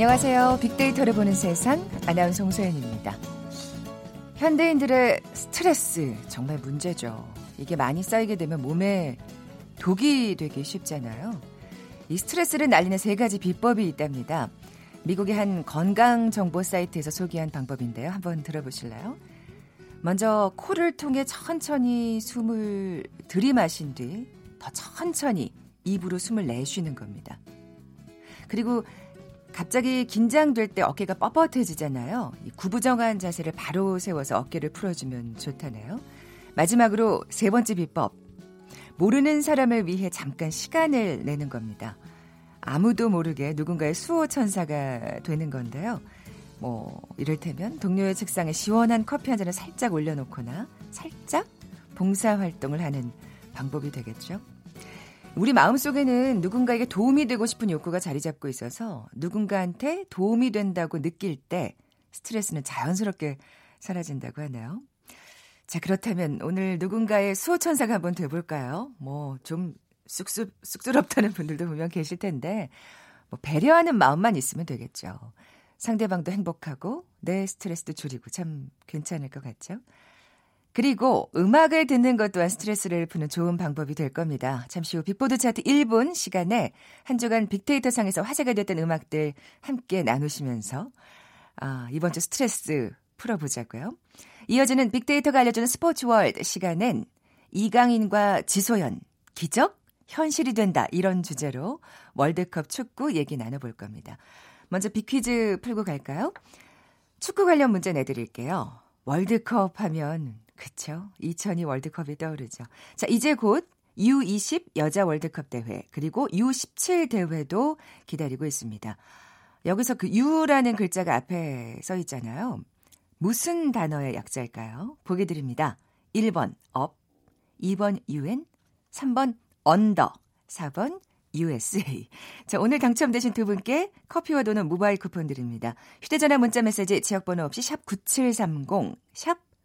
안녕하세요. 빅데이터를 보는 세상 아나운서 홍소연입니다. 현대인들의 스트레스 정말 문제죠. 이게 많이 쌓이게 되면 몸에 독이 되기 쉽잖아요. 이 스트레스를 날리는 세 가지 비법이 있답니다. 미국의 한 건강 정보 사이트에서 소개한 방법인데요. 한번 들어보실래요? 먼저 코를 통해 천천히 숨을 들이마신 뒤 더 천천히 입으로 숨을 내쉬는 겁니다. 그리고 갑자기 긴장될 때 어깨가 뻣뻣해지잖아요. 구부정한 자세를 바로 세워서 어깨를 풀어주면 좋다네요. 마지막으로 세 번째 비법. 모르는 사람을 위해 잠깐 시간을 내는 겁니다. 아무도 모르게 누군가의 수호천사가 되는 건데요. 뭐, 이를테면 동료의 책상에 시원한 커피 한 잔을 살짝 올려놓거나 살짝 봉사활동을 하는 방법이 되겠죠. 우리 마음속에는 누군가에게 도움이 되고 싶은 욕구가 자리 잡고 있어서 누군가한테 도움이 된다고 느낄 때 스트레스는 자연스럽게 사라진다고 하네요. 자, 그렇다면 오늘 누군가의 수호천사가 한번 돼볼까요? 뭐, 좀 쑥쑥, 쑥스럽다는 분들도 분명 계실 텐데, 뭐, 배려하는 마음만 있으면 되겠죠. 상대방도 행복하고, 내 스트레스도 줄이고 참 괜찮을 것 같죠? 그리고 음악을 듣는 것 또한 스트레스를 푸는 좋은 방법이 될 겁니다. 잠시 후 빅보드 차트 1분 시간에 한 주간 빅데이터 상에서 화제가 됐던 음악들 함께 나누시면서, 아, 이번 주 스트레스 풀어보자고요. 이어지는 빅데이터가 알려주는 스포츠 월드 시간엔 이강인과 지소연, 기적? 현실이 된다. 이런 주제로 월드컵 축구 얘기 나눠볼 겁니다. 먼저 빅퀴즈 풀고 갈까요? 축구 관련 문제 내드릴게요. 월드컵 하면, 그쵸? 2002 월드컵이 떠오르죠. 자, 이제 곧 U20 여자 월드컵 대회, 그리고 U17 대회도 기다리고 있습니다. 여기서 그 U라는 글자가 앞에 써 있잖아요. 무슨 단어의 약자일까요? 보기 드립니다. 1번 up, 2번 UN, 3번 under, 4번 USA. 자, 오늘 당첨되신 두 분께 커피와 도넛 모바일 쿠폰 드립니다. 휴대전화 문자 메시지 지역번호 없이 샵 9730, 샵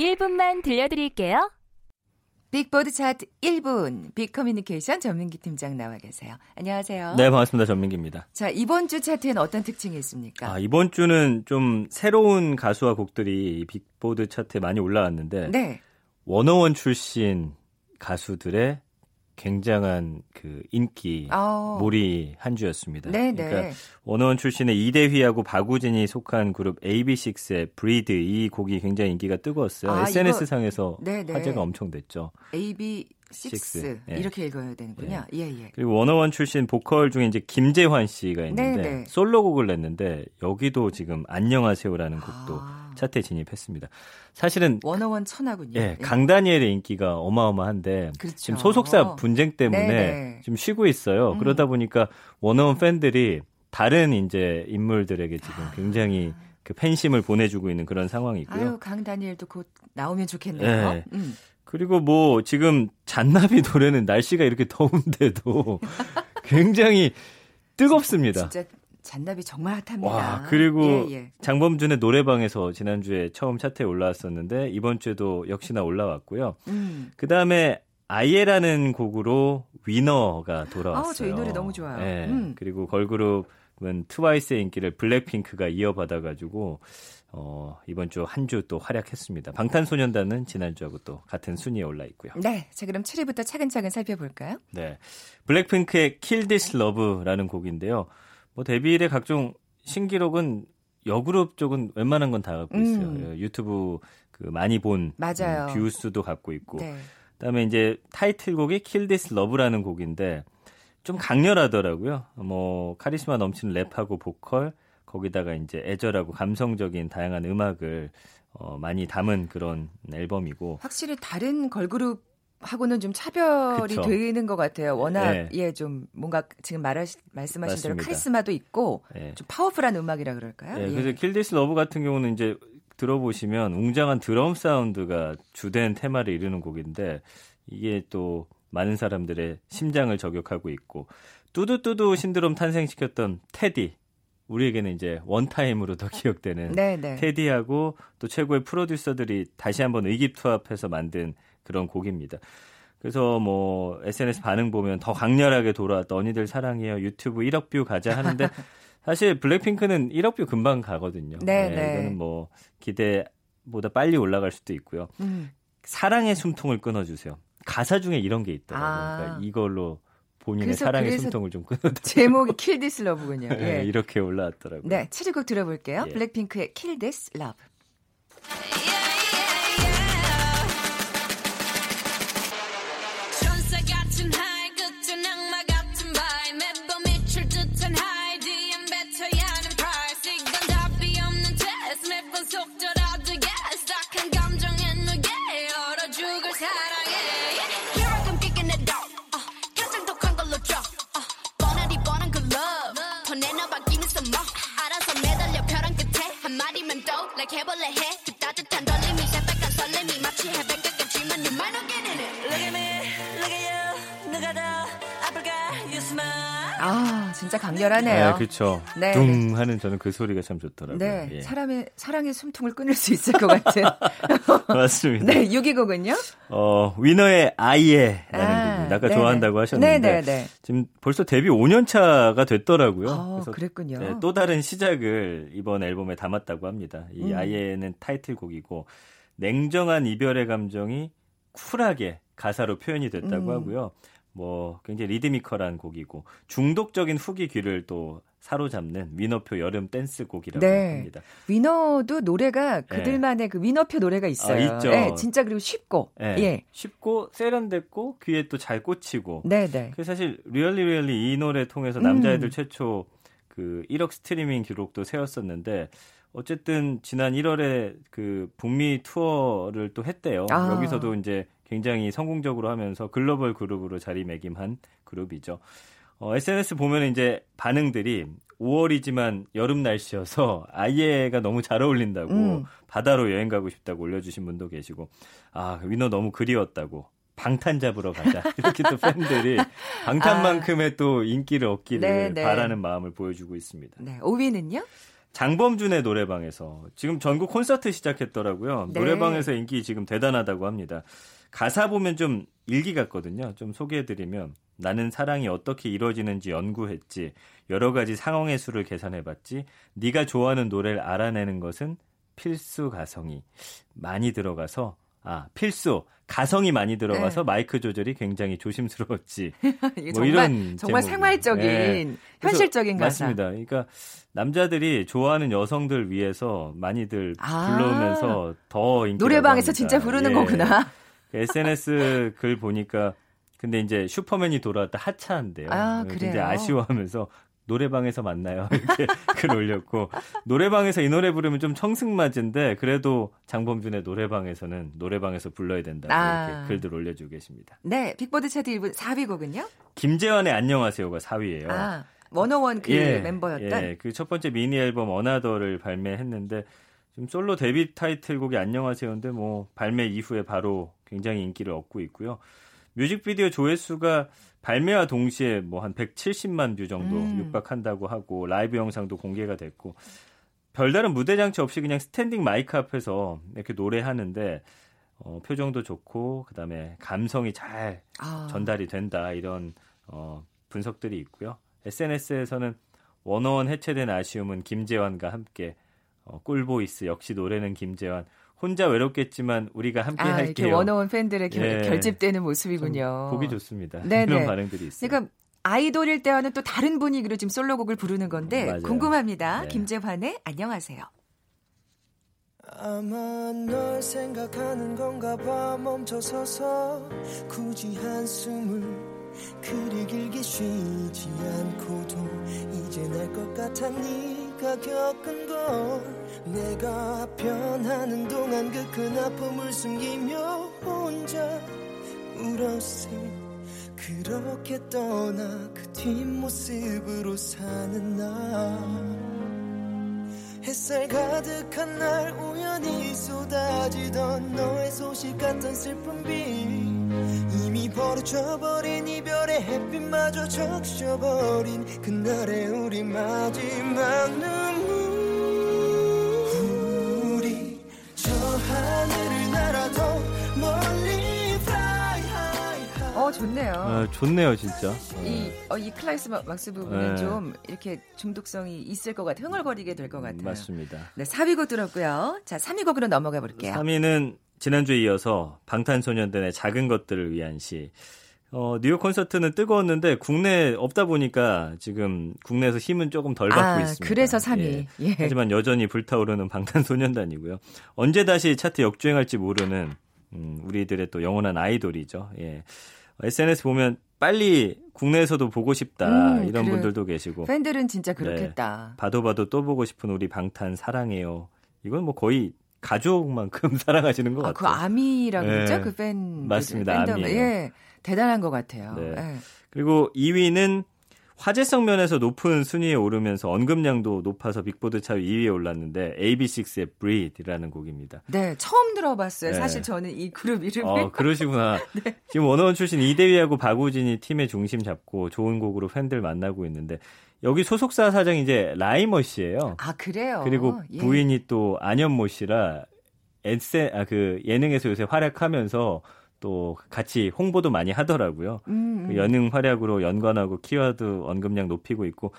1분만 들려드릴게요. 빅보드 차트 1분 빅커뮤니케이션 전민기 팀장 나와 계세요. 안녕하세요. 네, 반갑습니다. 전민기입니다. 자, 이번 주 차트에는 어떤 특징이 있습니까? 아, 이번 주는 좀 새로운 가수와 곡들이 빅보드 차트에 많이 올라왔는데 네. 워너원 출신 가수들의 굉장한 그 인기 어. 몰이 한 주였습니다. 네, 그러니까 네. 원어원 출신의 이대휘하고 박우진이 속한 그룹 AB6IX의 브리드 이 곡이 굉장히 인기가 뜨거웠어요. 아, SNS 상에서 네, 네. 화제가 엄청 됐죠. AB6 Six. 예. 이렇게 읽어야 되는군요. 예, 예. 그리고 원어원 출신 보컬 중에 이제 김재환 씨가 있는데 네, 네. 솔로곡을 냈는데 여기도 지금 안녕하세요라는 곡도 아. 차트에 진입했습니다. 사실은 원어원 천하군요. 예, 강다니엘의 인기가 어마어마한데 그렇죠. 지금 소속사 분쟁 때문에 네네. 지금 쉬고 있어요. 음. 그러다 보니까 원어원 팬들이 다른 이제 인물들에게 지금 굉장히 그 팬심을 보내주고 있는 그런 상황이고요. 아유, 강다니엘도 곧 나오면 좋겠네요. 네. 음. 그리고 뭐 지금 잔나비 노래는 날씨가 이렇게 더운데도 굉장히 뜨겁습니다. 진짜 잔나비 정말 핫합니다. 와, 그리고 예, 예. 장범준의 노래방에서 지난주에 처음 차트에 올라왔었는데 이번 주에도 역시나 올라왔고요. 음. 그 다음에 아이에라는 곡으로 위너가 돌아왔어요. 아, 저이 노래 너무 좋아요. 네, 음. 그리고 걸그룹은 트와이스의 인기를 블랙핑크가 이어받아가지고 어, 이번 주 한 주 또 활약했습니다. 방탄소년단은 지난주하고 또 같은 순위에 올라 있고요. 네. 자, 그럼 7위부터 차근차근 살펴볼까요? 네. 블랙핑크의 Kill This Love라는 곡인데요. 뭐 데뷔일의 각종 신기록은 여그룹 쪽은 웬만한 건 다 갖고 있어요. 음. 유튜브 그 많이 본 맞아요. 음, 뷰수도 갖고 있고. 네. 그다음에 이제 타이틀곡이 Kill This Love라는 곡인데 좀 강렬하더라고요. 뭐 카리스마 넘치는 랩하고 보컬 거기다가 이제 애절하고 감성적인 다양한 음악을 어, 많이 담은 그런 앨범이고 확실히 다른 걸그룹 하고는 좀 차별이 그쵸. 되는 것 같아요. 워낙 네. 예좀 뭔가 지금 말하시 말씀하신 대로 맞습니다. 카리스마도 있고 예. 좀 파워풀한 음악이라 그럴까요? 예, 예. 그래서 Kill This Love 같은 경우는 이제 들어보시면 웅장한 드럼 사운드가 주된 테마를 이루는 곡인데 이게 또 많은 사람들의 심장을 저격하고 있고 뚜두뚜두 신드롬 탄생시켰던 테디 우리에게는 이제 원타임으로 더 기억되는 네, 네. 테디하고 또 최고의 프로듀서들이 다시 한번 의기투합해서 만든 그런 곡입니다. 그래서 뭐 SNS 반응 보면 더 강렬하게 돌아왔다. 언니들 사랑해요. 유튜브 1억 뷰 가자 하는데 사실 블랙핑크는 1억 뷰 금방 가거든요. 네, 네. 이거는 뭐 기대보다 빨리 올라갈 수도 있고요. 음. 사랑의 숨통을 끊어주세요. 가사 중에 이런 게 있더라고요. 아. 그러니까 이걸로 본인의 그래서- 사랑의 그래서 숨통을 좀 끊어다. 제목이 Kill This Love군요. 네, 예. 이렇게 올라왔더라고요. 네, 7곡 들어볼게요. 예. 블랙핑크의 Kill This Love. 강렬하네요. 네, 그렇죠. 네, 둥 하는 저는 그 소리가 참 좋더라고요. 네, 예. 사람의 사랑의 숨통을 끊을 수 있을 것 같은. 맞습니다. 네, 6위곡은요? 어, 위너의 아이에라는 곡입니다. 아까 네네. 좋아한다고 하셨는데 네네네. 지금 벌써 데뷔 5년 차가 됐더라고요. 어, 그랬군요. 네, 또 다른 시작을 이번 앨범에 담았다고 합니다. 이 음. 아이에는 타이틀곡이고 냉정한 이별의 감정이 쿨하게 가사로 표현이 됐다고 음. 하고요. 뭐 굉장히 리드미컬한 곡이고 중독적인 hook이 귀를 또 사로잡는 위너표 여름 댄스 곡이라고 네. 합니다. 위너도 노래가 그들만의 그 위너표 노래가 있어요. 아, 있죠. 네, 진짜 그리고 쉽고. 예. 예. 쉽고 세련됐고 귀에 또 잘 꽂히고 네, 네. 그 사실 Really Really 이 노래 통해서 음. 남자 아이돌 최초 그 1억 스트리밍 기록도 세웠었는데 어쨌든 지난 1월에 그 북미 투어를 또 했대요. 아. 여기서도 이제 굉장히 성공적으로 하면서 글로벌 그룹으로 자리매김한 그룹이죠. 어, SNS 보면 이제 반응들이 5월이지만 여름 날씨여서 아이가 너무 잘 어울린다고 음. 바다로 여행 가고 싶다고 올려주신 분도 계시고 아 위너 너무 그리웠다고 방탄 잡으러 가자 이렇게 또 팬들이 방탄만큼의 또 인기를 얻기를 네, 네. 바라는 마음을 보여주고 있습니다. 네, 5위는요? 장범준의 노래방에서 지금 전국 콘서트 시작했더라고요. 네. 노래방에서 인기 지금 대단하다고 합니다. 가사 보면 좀 일기 같거든요. 좀 소개해드리면 나는 사랑이 어떻게 이루어지는지 연구했지. 여러 가지 상황의 수를 계산해봤지. 네가 좋아하는 노래를 알아내는 것은 필수 가성이 많이 들어가서 아 필수 가성이 많이 들어가서 마이크 조절이 굉장히 조심스러웠지. 뭐 정말 이런 정말 제목이에요. 생활적인 네. 현실적인 가사. 맞습니다. 그러니까 남자들이 좋아하는 여성들 위해서 많이들 아. 부르면서 더 인기 노래방에서 진짜 부르는 거구나. SNS 글 보니까 근데 이제 슈퍼맨이 돌아왔다 하차한대요. 아, 굉장히 그래요? 아쉬워하면서 노래방에서 만나요. 이렇게 글 올렸고 노래방에서 이 노래 부르면 좀 청승맞은데 그래도 장범준의 노래방에서는 노래방에서 불러야 된다고 아. 이렇게 글들 올려주고 계십니다. 네, 빅보드 차트 1분 4위 곡은요? 김재환의 안녕하세요가 4위예요. 아, 워너원 그 멤버였던. 예, 그 첫 번째 미니 앨범 Another를 발매했는데 지금 솔로 데뷔 타이틀곡이 안녕하세요인데 뭐 발매 이후에 바로 굉장히 인기를 얻고 있고요. 뮤직비디오 조회수가 발매와 동시에 뭐 한 170만 뷰 정도 음. 육박한다고 하고 라이브 영상도 공개가 됐고 별다른 무대 장치 없이 그냥 스탠딩 마이크 앞에서 이렇게 노래하는데 어, 표정도 좋고 그다음에 감성이 잘 아, 전달이 된다 이런 어, 분석들이 있고요. SNS에서는 원어원 해체된 아쉬움은 김재환과 함께 어, 꿀보이스 역시 노래는 김재환 혼자 외롭겠지만 우리가 함께 아, 이렇게 할게요. 원어원 팬들의 결, 예. 결집되는 좀 모습이군요. 보기 좋습니다. 네네. 이런 반응들이 있어요. 그러니까 아이돌일 때와는 또 다른 분위기로 지금 솔로곡을 부르는 건데 맞아요. 궁금합니다. 네. 김재환의 안녕하세요. 아마 널 생각하는 건가 봐 멈춰서서 굳이 한숨을 그리 길게 쉬지 않고도 이제 날 것 같아 네가 겪은 걸 내가 변하는 동안 그 큰 아픔을 숨기며 혼자 울었어 그렇게 떠나 그 뒷모습으로 사는 나. 햇살 가득한 날 우연히 쏟아지던 너의 소식 같은 슬픈 비 버려져버린 이별의 햇빛마저 적셔버린 그날의 우리 마지막 눈물 우리 저 하늘을 날아도 멀리 fly high high 어, 좋네요. 아, 좋네요, 진짜. 이, 어, 이 클라이스 마- 막스 부분은 네. 좀 이렇게 중독성이 있을 것 같아요. 흥얼거리게 될 것 같아요. 맞습니다. 네, 4위 곡 들었고요. 자, 3위 곡으로 넘어가 볼게요. 3위는 지난주에 이어서 방탄소년단의 작은 것들을 위한 시. 어, 뉴욕 콘서트는 뜨거웠는데 국내에 없다 보니까 지금 국내에서 힘은 조금 덜 받고 아, 있습니다. 그래서 3위. 예. 예. 하지만 여전히 불타오르는 방탄소년단이고요. 언제 다시 차트 역주행할지 모르는 음, 우리들의 또 영원한 아이돌이죠. 예. SNS 보면 빨리 국내에서도 보고 싶다 음, 이런 그래요. 분들도 계시고 팬들은 진짜 그렇겠다. 봐도 봐도 또 보고 싶은 우리 방탄 사랑해요. 이건 뭐 거의 가족만큼 사랑하시는 것 아, 그 같아요. 아미라고 네. 그러죠? 그 팬. 맞습니다, 팬덤. 아미예요. 예. 대단한 것 같아요. 네. 예. 그리고 2위는 화제성 면에서 높은 순위에 오르면서 언급량도 높아서 빅보드 차트 2위에 올랐는데 AB6IX의 Breathe이라는 곡입니다. 네, 처음 들어봤어요. 네. 사실 저는 이 그룹 이름을. 어, 그러시구나. 네. 지금 워너원 출신 이대휘하고 박우진이 팀의 중심 잡고 좋은 곡으로 팬들 만나고 있는데 여기 소속사 사장이 이제 라이머 씨예요. 아, 그래요? 그리고 예. 부인이 또 안현모 씨라 에세 아그 예능에서 요새 활약하면서 또 같이 홍보도 많이 하더라고요. 음, 그 음. 예능 활약으로 연관하고 키워드 언급량 높이고 있고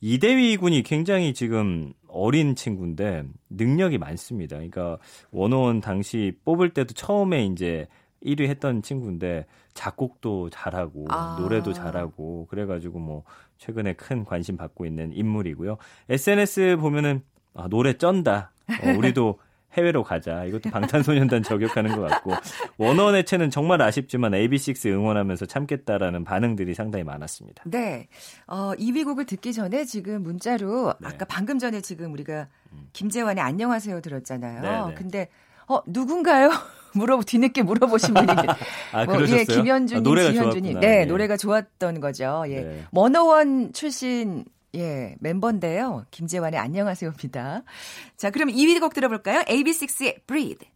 이대휘 군이 굉장히 지금 어린 친구인데 능력이 많습니다. 그러니까 워너원 당시 뽑을 때도 처음에 이제 1위 했던 친구인데 작곡도 잘하고 아. 노래도 잘하고 그래가지고 뭐 최근에 큰 관심 받고 있는 인물이고요. SNS 보면은 아, 노래 쩐다. 어, 우리도 해외로 가자. 이것도 방탄소년단 저격하는 것 같고 원어원 해체는 정말 아쉽지만 AB6 응원하면서 참겠다라는 반응들이 상당히 많았습니다. 네. 어, 2위 곡을 듣기 전에 지금 문자로 네. 아까 방금 전에 지금 우리가 김재환의 안녕하세요 들었잖아요. 네, 네. 근데 어, 누군가요? 물어 뒤늦게 물어보신 분이. 아, 뭐, 그러셨어요? 예, 김현주님, 아, 노래가. 좋았구나. 네, 예. 노래가 좋았던 거죠. 예. 네. 머너원 출신 예, member인데요. 김재환의 안녕하세요입니다. 자, 그럼 2위 곡 들어볼까요? AB6IX의 Breathe.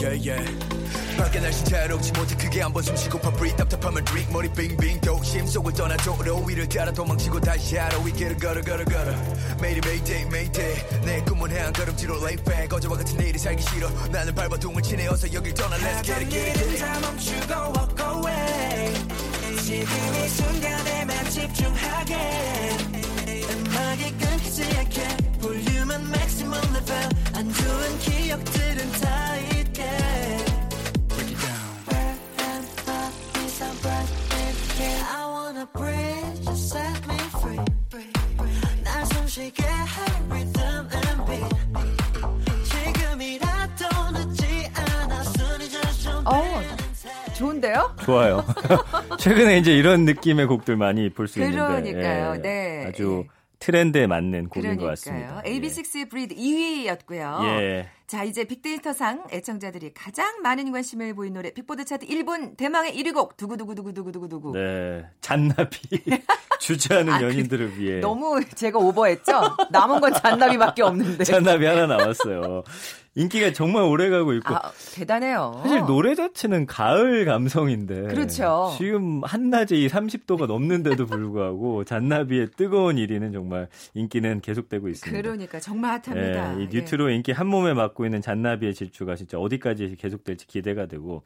yeah, yeah. 밖에 날씨 자유롭지 못해 크게 한번 숨쉬고파 breathe 답답하면 drink 머리 빙빙 도심 속을 떠나줘 위를 따라 도망치고 다시 하러 이 길을 걸어 걸어 걸어. 매일이 mayday mayday. 내 꿈은 해안 걸음지로 back. 어제와 같은 내일이 살기 싫어. 나는 발버둥을 치네 어서 여길 떠나. Let's get it get it get it. 다 멈추고 walk away. 지금 이 순간에만 집중하게 좋아요. 최근에 이제 이런 느낌의 곡들 많이 볼 수 있는데 그러니까요. 예, 네. 아주 트렌드에 맞는 곡인 것 같습니다. 그러니까요. AB6IX의 Breathe 2위였고요. 예. 자, 이제 빅데이터상 애청자들이 가장 많은 관심을 보인 노래 빅보드 차트 1분 대망의 1위 곡 두구두구두구두구두구두구. 네, 잔나비 주저하는 아, 그- 연인들을 위해 너무 제가 오버했죠? 남은 건 잔나비밖에 없는데. 잔나비 하나 나왔어요. 인기가 정말 오래가고 있고 아, 대단해요. 사실 노래 자체는 가을 감성인데 그렇죠. 지금 한낮에 이 30도가 넘는데도 불구하고 잔나비의 뜨거운 1위는 정말 인기는 계속되고 있습니다. 그러니까 정말 핫합니다. 예, 이 뉴트로 인기 한 몸에 맡고 있는 잔나비의 질주가 진짜 어디까지 계속될지 기대가 되고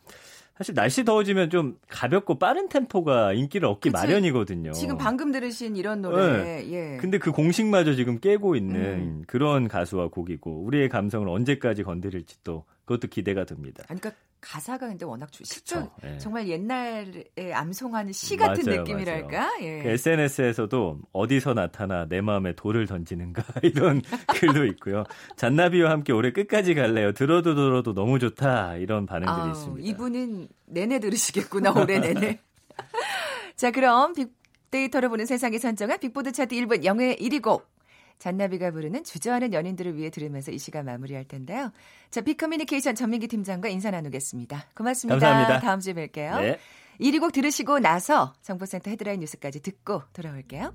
사실 날씨 더워지면 좀 가볍고 빠른 템포가 인기를 얻기 그치. 마련이거든요. 지금 방금 들으신 이런 노래. 예. 근데 그 공식마저 지금 깨고 있는 음. 그런 가수와 곡이고 우리의 감성을 언제까지 건드릴지 또 그것도 기대가 됩니다. 그러니까 가사가 근데 워낙 그쵸, 예. 정말 옛날에 암송하는 시 같은 맞아요, 느낌이랄까? 예. 그 SNS에서도 어디서 나타나 내 마음에 돌을 던지는가 이런 글도 있고요. 잔나비와 함께 올해 끝까지 갈래요. 들어도 들어도 너무 좋다 이런 반응들이 아우, 있습니다. 이분은 내내 들으시겠구나 올해 내내. 자, 그럼 빅데이터로 보는 세상이 선정한 빅보드 차트 1분 영예 1위 곡. 잔나비가 부르는 주저하는 연인들을 위해 들으면서 이 시간 마무리할 텐데요. 자, 빅커뮤니케이션 전민기 팀장과 인사 나누겠습니다. 고맙습니다. 감사합니다. 다음 주에 뵐게요. 네. 1위 곡 들으시고 나서 정보센터 헤드라인 뉴스까지 듣고 돌아올게요.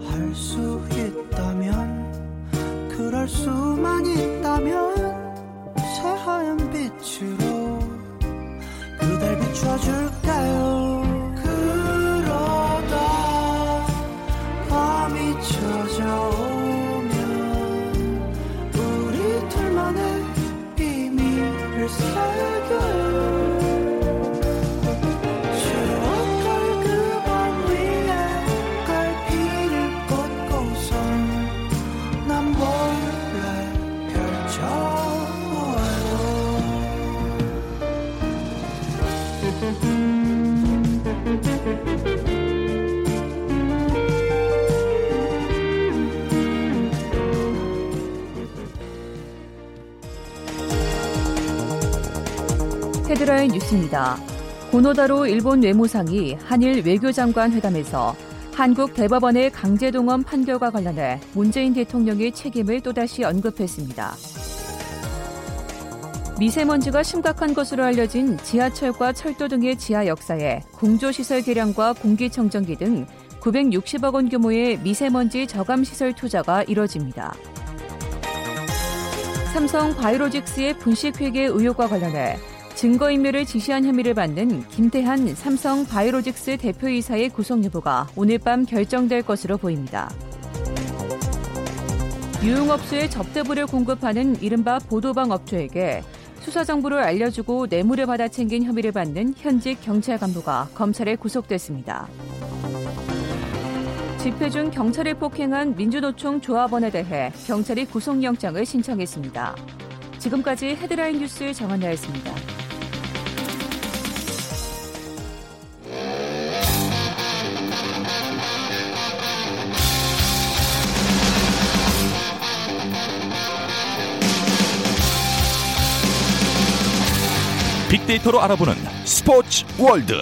할 수 있다면 그럴 수만 있다면 새하얀 빛으로 그댈 비춰줄까요 헤드라인 뉴스입니다. 고노다로 일본 외무상이 한일 외교장관 회담에서 한국 대법원의 강제동원 판결과 관련해 문재인 대통령의 책임을 또다시 언급했습니다. 미세먼지가 심각한 것으로 알려진 지하철과 철도 등의 지하 역사에 공조시설 개량과 공기청정기 등 960억 원 규모의 미세먼지 저감 시설 투자가 이뤄집니다. 삼성 바이오로직스의 분식 회계 의혹과 관련해 증거인멸을 지시한 혐의를 받는 김태한 삼성 바이오로직스 대표이사의 구속 여부가 오늘 밤 결정될 것으로 보입니다. 유흥업소에 접대부를 공급하는 이른바 보도방 업주에게 수사 정보를 알려주고 뇌물을 받아 챙긴 혐의를 받는 현직 경찰 간부가 검찰에 구속됐습니다. 집회 중 경찰을 폭행한 민주노총 조합원에 대해 경찰이 구속영장을 신청했습니다. 지금까지 헤드라인 뉴스 정한나였습니다. 빅데이터로 알아보는 스포츠 월드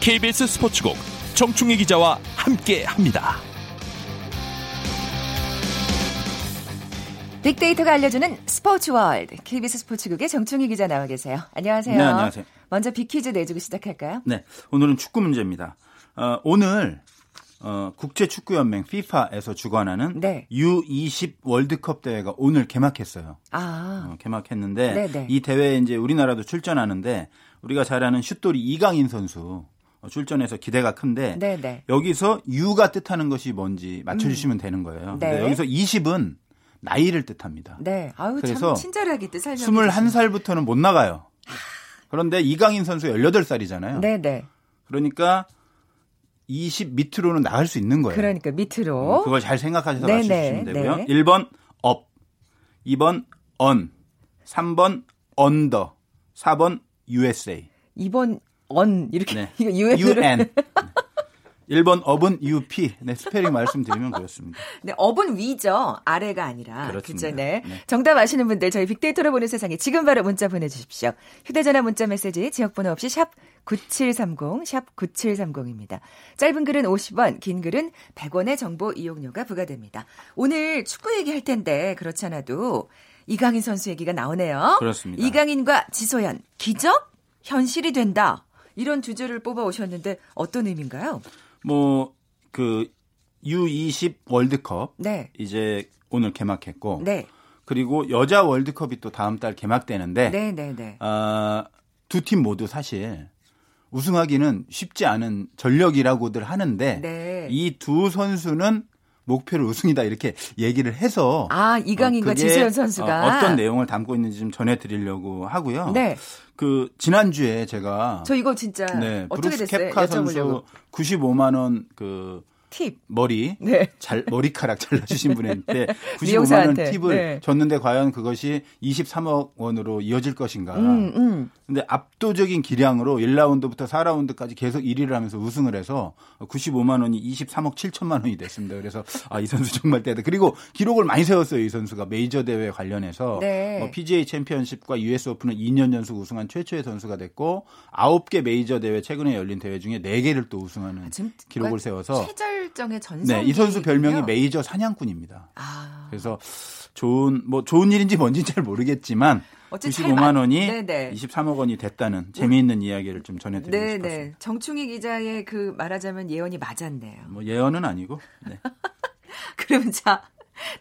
KBS 스포츠국 정충희 기자와 함께합니다. 빅데이터가 알려주는 스포츠 월드. KBS 스포츠국의 정충희 기자 나와 계세요. 안녕하세요. 네, 안녕하세요. 먼저 빅퀴즈 내주고 시작할까요? 네, 오늘은 축구 문제입니다. 어, 오늘 어, 국제축구연맹 FIFA에서 주관하는 네. U20 월드컵 대회가 오늘 개막했어요. 아, 어, 개막했는데 네네. 이 대회에 이제 우리나라도 출전하는데 우리가 잘 아는 슛돌이 이강인 선수 어, 출전해서 기대가 큰데 네네. 여기서 U가 뜻하는 것이 뭔지 맞춰주시면 되는 거예요. 네. 근데 여기서 20은 나이를 뜻합니다. 네. 아유, 그래서 참 친절하게 또 설명해 21살부터는 못 나가요. 그런데 이강인 선수 18살이잖아요. 네네. 그러니까 20 밑으로는 나갈 수 있는 거예요. 그러니까 밑으로. 음, 그걸 잘 생각하셔서 네네, 맞추시면 되고요. 네. 1번 up, 2번 un, 3번 under, 4번 USA. 2번 un 이렇게 네. 이거 유엔으로 UN. 1번 up은 UP. 네, 스펠링 말씀드리면 그렇습니다. 네, 업은 위죠. 아래가 아니라. 그죠? 네. 네. 정답 아시는 분들 저희 빅데이터로 보는 세상에 지금 바로 문자 보내 주십시오. 휴대 전화 문자 메시지 지역 번호 없이 샵 9730, 샵 9730입니다. 짧은 글은 50원, 긴 글은 100원의 정보 이용료가 부과됩니다. 오늘 축구 얘기할 텐데 그렇지 않아도 이강인 선수 얘기가 나오네요. 그렇습니다. 이강인과 지소연, 기적? 현실이 된다. 이런 주제를 뽑아 오셨는데 어떤 의미인가요? 뭐, 그, U20 월드컵. 네. 이제 오늘 개막했고. 네. 그리고 여자 월드컵이 또 다음 달 개막되는데. 네, 네, 네. 아, 두팀 모두 사실 우승하기는 쉽지 않은 전력이라고들 하는데 네. 이두 선수는 목표를 우승이다 이렇게 얘기를 해서 아, 이강인과 어, 지소연 선수가 어, 떤 내용을 담고 있는지 좀 전해드리려고 하고요. 네. 그 지난주에 제가 저 이거 진짜 네, 어떻게 브룩스 됐어요? 켑카. 선수 95만 원 그 팁. 머리 네. 잘 머리카락 잘라주신 분한테 95만 원. 팁을 네. 줬는데 과연 그것이 23억 원으로 이어질 것인가? 음, 음. 근데 압도적인 기량으로 1라운드부터 4라운드까지 계속 1위를 하면서 우승을 해서 95만 원이 23억 7천만 원이 됐습니다. 그래서 아, 이 선수 정말 대단. 그리고 기록을 많이 세웠어요, 이 선수가 메이저 대회 관련해서 네. 뭐 PGA 챔피언십과 US 오픈을 2년 연속 우승한 최초의 선수가 됐고 9개 메이저 대회 최근에 열린 대회 중에 4개를 또 우승하는 지금 기록을 세워서 최절 정의 전성. 네, 이 선수 별명이 메이저 사냥꾼입니다. 아. 그래서 좋은 뭐 좋은 일인지 뭔지는 잘 모르겠지만 어쨌든 잘 95만 만- 원이 네네. 23억 원이 됐다는 재미있는 이야기를 좀 전해드리고 네, 싶었습니다. 네. 정충희 기자의 그 말하자면 예언이 맞았네요. 뭐 예언은 아니고 네. 그러면 자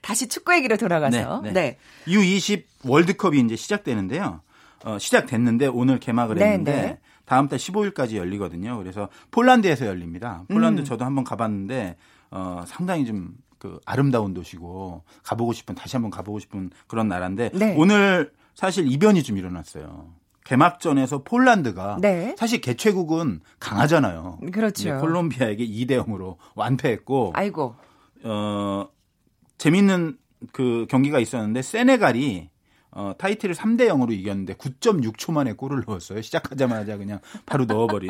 다시 축구 얘기로 돌아가서 네, 네. 네. U20 월드컵이 이제 시작되는데요. 어, 시작됐는데 오늘 개막을 네, 했는데 네. 다음 달 15일까지 열리거든요. 그래서 폴란드에서 열립니다. 폴란드 음. 저도 한번 가봤는데 어, 상당히 좀 그 아름다운 도시고 가보고 싶은 다시 한번 가보고 싶은 그런 나라인데 네. 오늘 사실 이변이 좀 일어났어요. 개막전에서 폴란드가 네. 사실 개최국은 강하잖아요. 그렇죠. 네, 콜롬비아에게 2대 0으로 완패했고 아이고. 어, 재밌는 그 경기가 있었는데 세네갈이 어, 타이틀을 3대 0으로 이겼는데 9.6초 만에 골을 넣었어요. 시작하자마자 그냥 바로 넣어버린.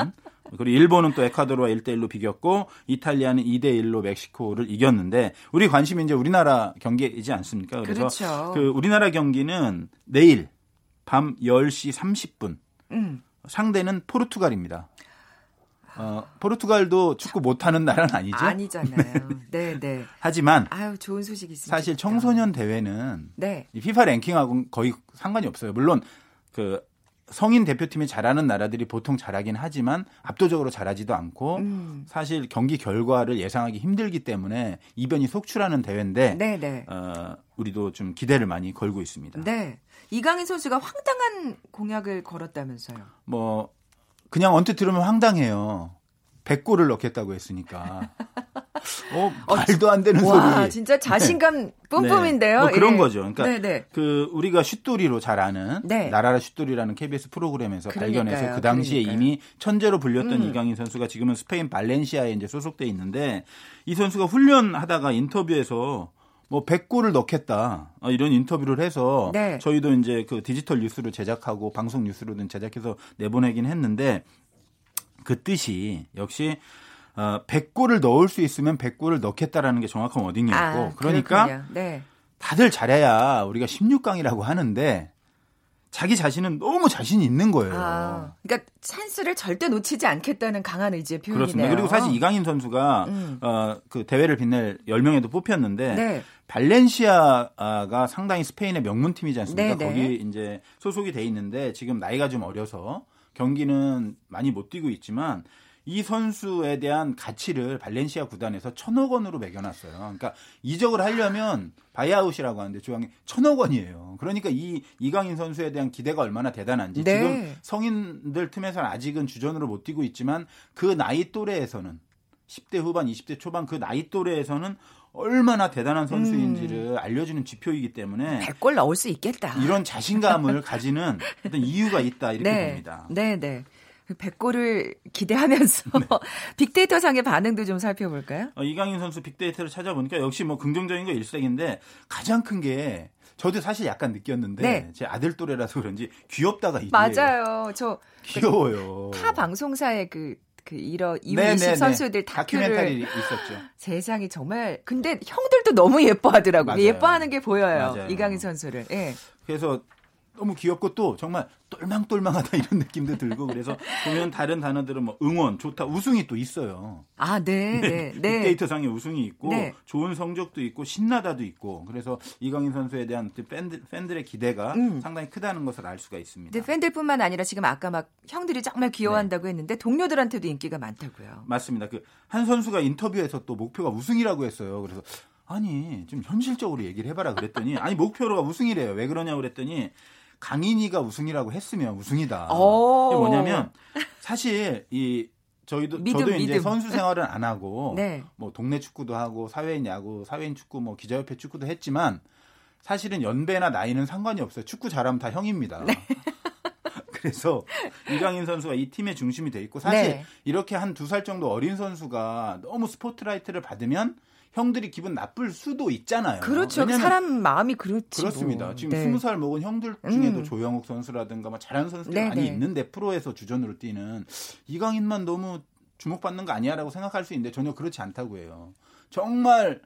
그리고 일본은 또 에콰도르와 1대 1로 비겼고 이탈리아는 2대 1로 멕시코를 이겼는데 우리 관심이 이제 우리나라 경기이지 않습니까? 그래서 그렇죠. 그 우리나라 경기는 내일 밤 10시 30분 음. 상대는 포르투갈입니다. 어, 포르투갈도 축구 못하는 나라는 아니죠. 아니잖아요. 네, 네. 하지만 아유, 좋은 소식 있습니다. 사실 청소년 대회는 네. 이 피파 랭킹하고는 거의 상관이 없어요. 물론 그 성인 대표팀이 잘하는 나라들이 보통 잘하긴 하지만 압도적으로 잘하지도 않고 음. 사실 경기 결과를 예상하기 힘들기 때문에 이변이 속출하는 대회인데 네, 네. 어, 우리도 좀 기대를 많이 걸고 있습니다. 네. 이강인 선수가 황당한 공약을 걸었다면서요. 뭐 그냥 언뜻 들으면 황당해요. 100골을 넣겠다고 했으니까. 어, 말도 안 되는 와, 소리. 진짜 자신감 뿜뿜인데요. 네. 뭐 그런 예. 거죠. 그러니까 네, 네. 그 우리가 슛돌이로 잘 아는 네. 나라라 슛돌이라는 KBS 프로그램에서 그러니까요. 발견해서 그 당시에 그러니까요. 이미 천재로 불렸던 음. 이강인 선수가 지금은 스페인 발렌시아에 이제 소속돼 있는데 이 선수가 훈련하다가 인터뷰에서 뭐 100골을 넣겠다 어, 이런 인터뷰를 해서 네. 저희도 이제 그 디지털 뉴스를 제작하고 방송 뉴스로든 제작해서 내보내긴 했는데 그 뜻이 역시 어, 100골을 넣을 수 있으면 100골을 넣겠다라는 게 정확한 워딩이었고 아, 그러니까. 네. 다들 잘해야 우리가 16강이라고 하는데 자기 자신은 너무 자신이 있는 거예요. 아, 그러니까 찬스를 절대 놓치지 않겠다는 강한 의지의 표현이네요. 그렇습니다. 그리고 사실 이강인 선수가 음. 어, 그 대회를 빛낼 10명에도 뽑혔는데 네. 발렌시아가 상당히 스페인의 명문팀이지 않습니까? 네, 네. 거기 이제 소속이 돼 있는데 지금 나이가 좀 어려서 경기는 많이 못 뛰고 있지만 이 선수에 대한 가치를 발렌시아 구단에서 천억 원으로 매겨놨어요. 그러니까 이적을 하려면 buyout이라고 하는데 조항이 천억 원이에요. 그러니까 이 이강인 선수에 대한 기대가 얼마나 대단한지 네. 지금 성인들 틈에서는 아직은 주전으로 못 뛰고 있지만 그 나이 또래에서는 10대 후반, 20대 초반 그 나이 또래에서는 얼마나 대단한 선수인지를 알려주는 지표이기 때문에 100골 넣을 수 있겠다. 이런 자신감을 가지는 어떤 이유가 있다 이렇게 네. 봅니다. 네, 네. 100골을 기대하면서 네. 빅데이터 상의 반응도 좀 살펴볼까요? 어, 이강인 선수 빅데이터를 찾아보니까 역시 뭐 긍정적인 거 일색인데 가장 큰 게 저도 사실 약간 느꼈는데 네. 제 아들 또래라서 그런지 귀엽다가 이게 맞아요. 저 귀여워요. 타 방송사의 그, 그, 이러, 이후 네, 20 네, 네. 선수들 다큐를 있었죠. 세상이 정말, 근데 형들도 너무 예뻐하더라고요. 맞아요. 예뻐하는 게 보여요. 맞아요. 이강인 선수를. 예. 그래서 너무 귀엽고 또 정말 똘망똘망하다 이런 느낌도 들고 그래서 보면 다른 단어들은 뭐 응원, 좋다, 우승이 또 있어요. 아, 네, 네, 네. 빅데이터 상의 우승이 있고 네. 좋은 성적도 있고 신나다도 있고 그래서 이강인 선수에 대한 그 팬들, 팬들의 기대가 음. 상당히 크다는 것을 알 수가 있습니다. 근데 팬들뿐만 아니라 지금 아까 막 형들이 정말 네. 귀여워한다고 했는데 동료들한테도 인기가 많다고요. 맞습니다. 그 한 선수가 인터뷰에서 또 목표가 우승이라고 했어요. 그래서 아니 좀 현실적으로 얘기를 해봐라 그랬더니 아니 목표가 우승이래요. 왜 그러냐 고 그랬더니 강인이가 우승이라고 했으면 우승이다. 오. 이게 뭐냐면 사실 이 저희도 믿음, 저도 이제 믿음. 선수 생활은 안 하고 네. 뭐 동네 축구도 하고 사회인 야구, 사회인 축구, 뭐 기자협회 축구도 했지만 사실은 연배나 나이는 상관이 없어요. 축구 잘하면 다 형입니다. 그래서 이강인 선수가 이 팀의 중심이 돼 있고 사실 네. 이렇게 한 두 살 정도 어린 선수가 너무 스포트라이트를 받으면 형들이 기분 나쁠 수도 있잖아요. 그렇죠. 왜냐면 사람 마음이 그렇지. 그렇습니다. 뭐. 지금 네. 스무 살 먹은 형들 중에도 음. 조영욱 선수라든가 뭐 잘하는 선수들이 네, 많이 네. 있는데 프로에서 주전으로 뛰는 이강인만 너무 주목받는 거 아니야라고 생각할 수 있는데 전혀 그렇지 않다고 해요. 정말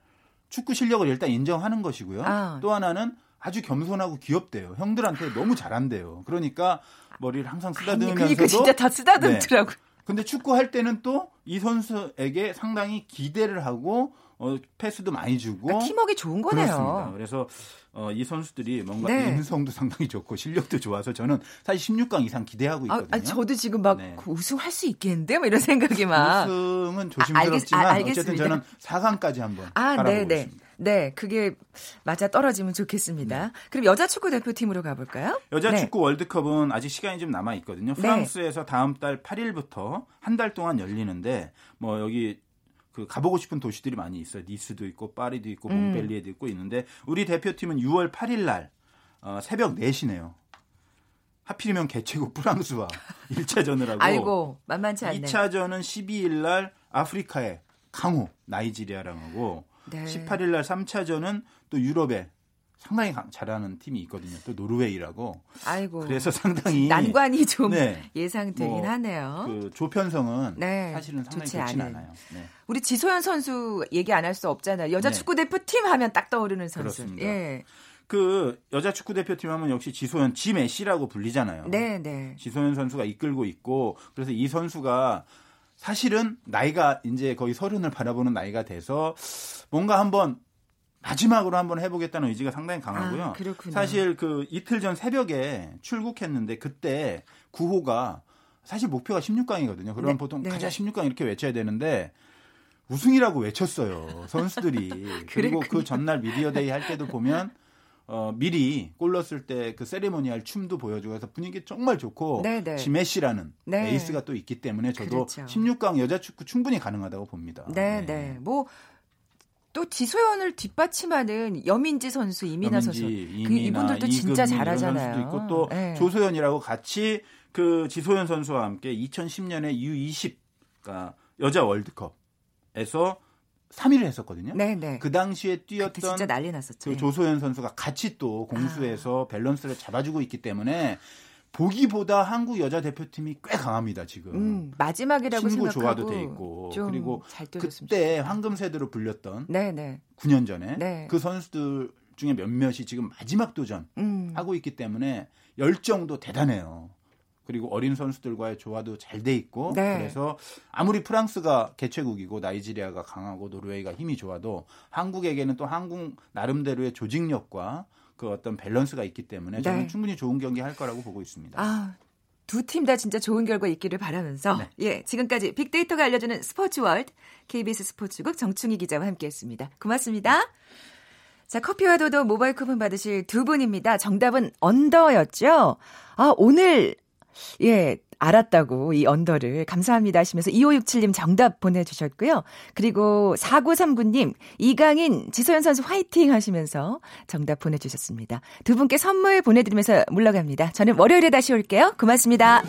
축구 실력을 일단 인정하는 것이고요. 아. 또 하나는 아주 겸손하고 귀엽대요. 형들한테 너무 잘한대요. 그러니까 머리를 항상 아니, 쓰다듬으면서도 그러니까 진짜 다 쓰다듬더라고. 요 근데 축구 할 때는 또 이 선수에게 상당히 기대를 하고 어, 패스도 많이 주고 그러니까 팀워크 좋은 거네요. 그렇습니다. 그래서 어, 이 선수들이 뭔가 네. 인성도 상당히 좋고 실력도 좋아서 저는 사실 16강 이상 기대하고 아, 있거든요. 아, 저도 지금 막 네. 그 우승할 수 있겠는데? 뭐 이런 생각이 막. 우승은 아, 알겠- 조심스럽지만 아, 어쨌든 알겠습니다. 저는 4강까지 한번 아, 바라보고 네, 네. 있습니다. 네, 그게 맞아 떨어지면 좋겠습니다. 그럼 여자 축구 대표팀으로 가볼까요? 여자 네. 축구 월드컵은 아직 시간이 좀 남아 있거든요. 프랑스에서 다음 달 8일부터 한 달 동안 열리는데 뭐 여기 그 가보고 싶은 도시들이 많이 있어요. 니스도 있고 파리도 있고 음. 몽펠리에도 있고 있는데 우리 대표팀은 6월 8일 날 어, 새벽 4시네요. 하필이면 개최국 프랑스와 1차전을 하고 아이고, 만만치 않네. 2차전은 12일 날 아프리카의 강호 나이지리아랑 하고 네. 18일 날 3차전은 또 유럽에 상당히 강- 잘하는 팀이 있거든요. 또 노르웨이라고. 아이고. 그래서 상당히 난관이 좀 네. 예상되긴 뭐 하네요. 그 조편성은 네, 사실은 상당히 좋지 좋진 않은. 않아요. 네. 우리 지소연 선수 얘기 안 할 수 없잖아요. 여자 네. 축구 대표팀 하면 딱 떠오르는 선수. 그렇습니다. 예. 그 여자 축구 대표팀 하면 역시 지소연 지메시라고 불리잖아요. 네, 네. 지소연 선수가 이끌고 있고 그래서 이 선수가 사실은 나이가 이제 거의 서른을 바라보는 나이가 돼서 뭔가 한번 마지막으로 한번 해보겠다는 의지가 상당히 강하고요. 아. 사실 그 이틀 전 새벽에 출국했는데 그때 구호가 사실 목표가 16강이거든요. 그러면 네, 보통 네. 가자 16강 이렇게 외쳐야 되는데 우승이라고 외쳤어요. 선수들이. 그리고 그 전날 미디어데이 할 때도 보면 어, 미리 골 넣었을 때 그 세리머니할 춤도 보여주고 해서 분위기 정말 좋고 네, 네. 지메시라는 네. 에이스가 또 있기 때문에 저도 그렇죠. 16강 여자 축구 충분히 가능하다고 봅니다. 네, 네. 뭐, 또 지소연을 뒷받침하는 여민지 선수, 이민아 선수. 염인지, 그 이민아, 이분들도 진짜 잘하잖아요. 있고 또 네. 조소연이라고 같이 그 지소연 선수와 함께 2010년에 U20 그러니까 여자 월드컵에서 3위를 했었거든요. 네, 네. 그 당시에 뛰었던 진짜 난리 났었죠. 그 조소연 선수가 같이 또 공수에서 밸런스를 잡아주고 있기 때문에 보기보다 한국 여자 대표팀이 꽤 강합니다 지금. 음, 마지막이라고 친구 생각하고 조화도 돼 있고 좀 그리고 그때 황금 세대로 불렸던 네, 네. 9년 전에 네. 그 선수들 중에 몇몇이 지금 마지막 도전 음. 하고 있기 때문에 열정도 대단해요. 그리고 어린 선수들과의 조화도 잘 돼 있고 네. 그래서 아무리 프랑스가 개최국이고 나이지리아가 강하고 노르웨이가 힘이 좋아도 한국에게는 또 한국 나름대로의 조직력과 그 어떤 밸런스가 있기 때문에 저는 네. 충분히 좋은 경기 할 거라고 보고 있습니다. 아, 두팀다 진짜 좋은 결과 있기를 바라면서 네. 예, 지금까지 빅데이터가 알려주는 스포츠 월드 KBS 스포츠국 정충희 기자와 함께했습니다. 고맙습니다. 자, 커피와 도도 모바일 쿠폰 받으실 두 분입니다. 정답은 언더였죠. 아, 오늘 예, 알았다고 이 언더를 감사합니다 하시면서 2567님 정답 보내주셨고요. 그리고 4939님 이강인 지소연 선수 화이팅 하시면서 정답 보내주셨습니다. 두 분께 선물 보내드리면서 물러갑니다. 저는 월요일에 다시 올게요. 고맙습니다.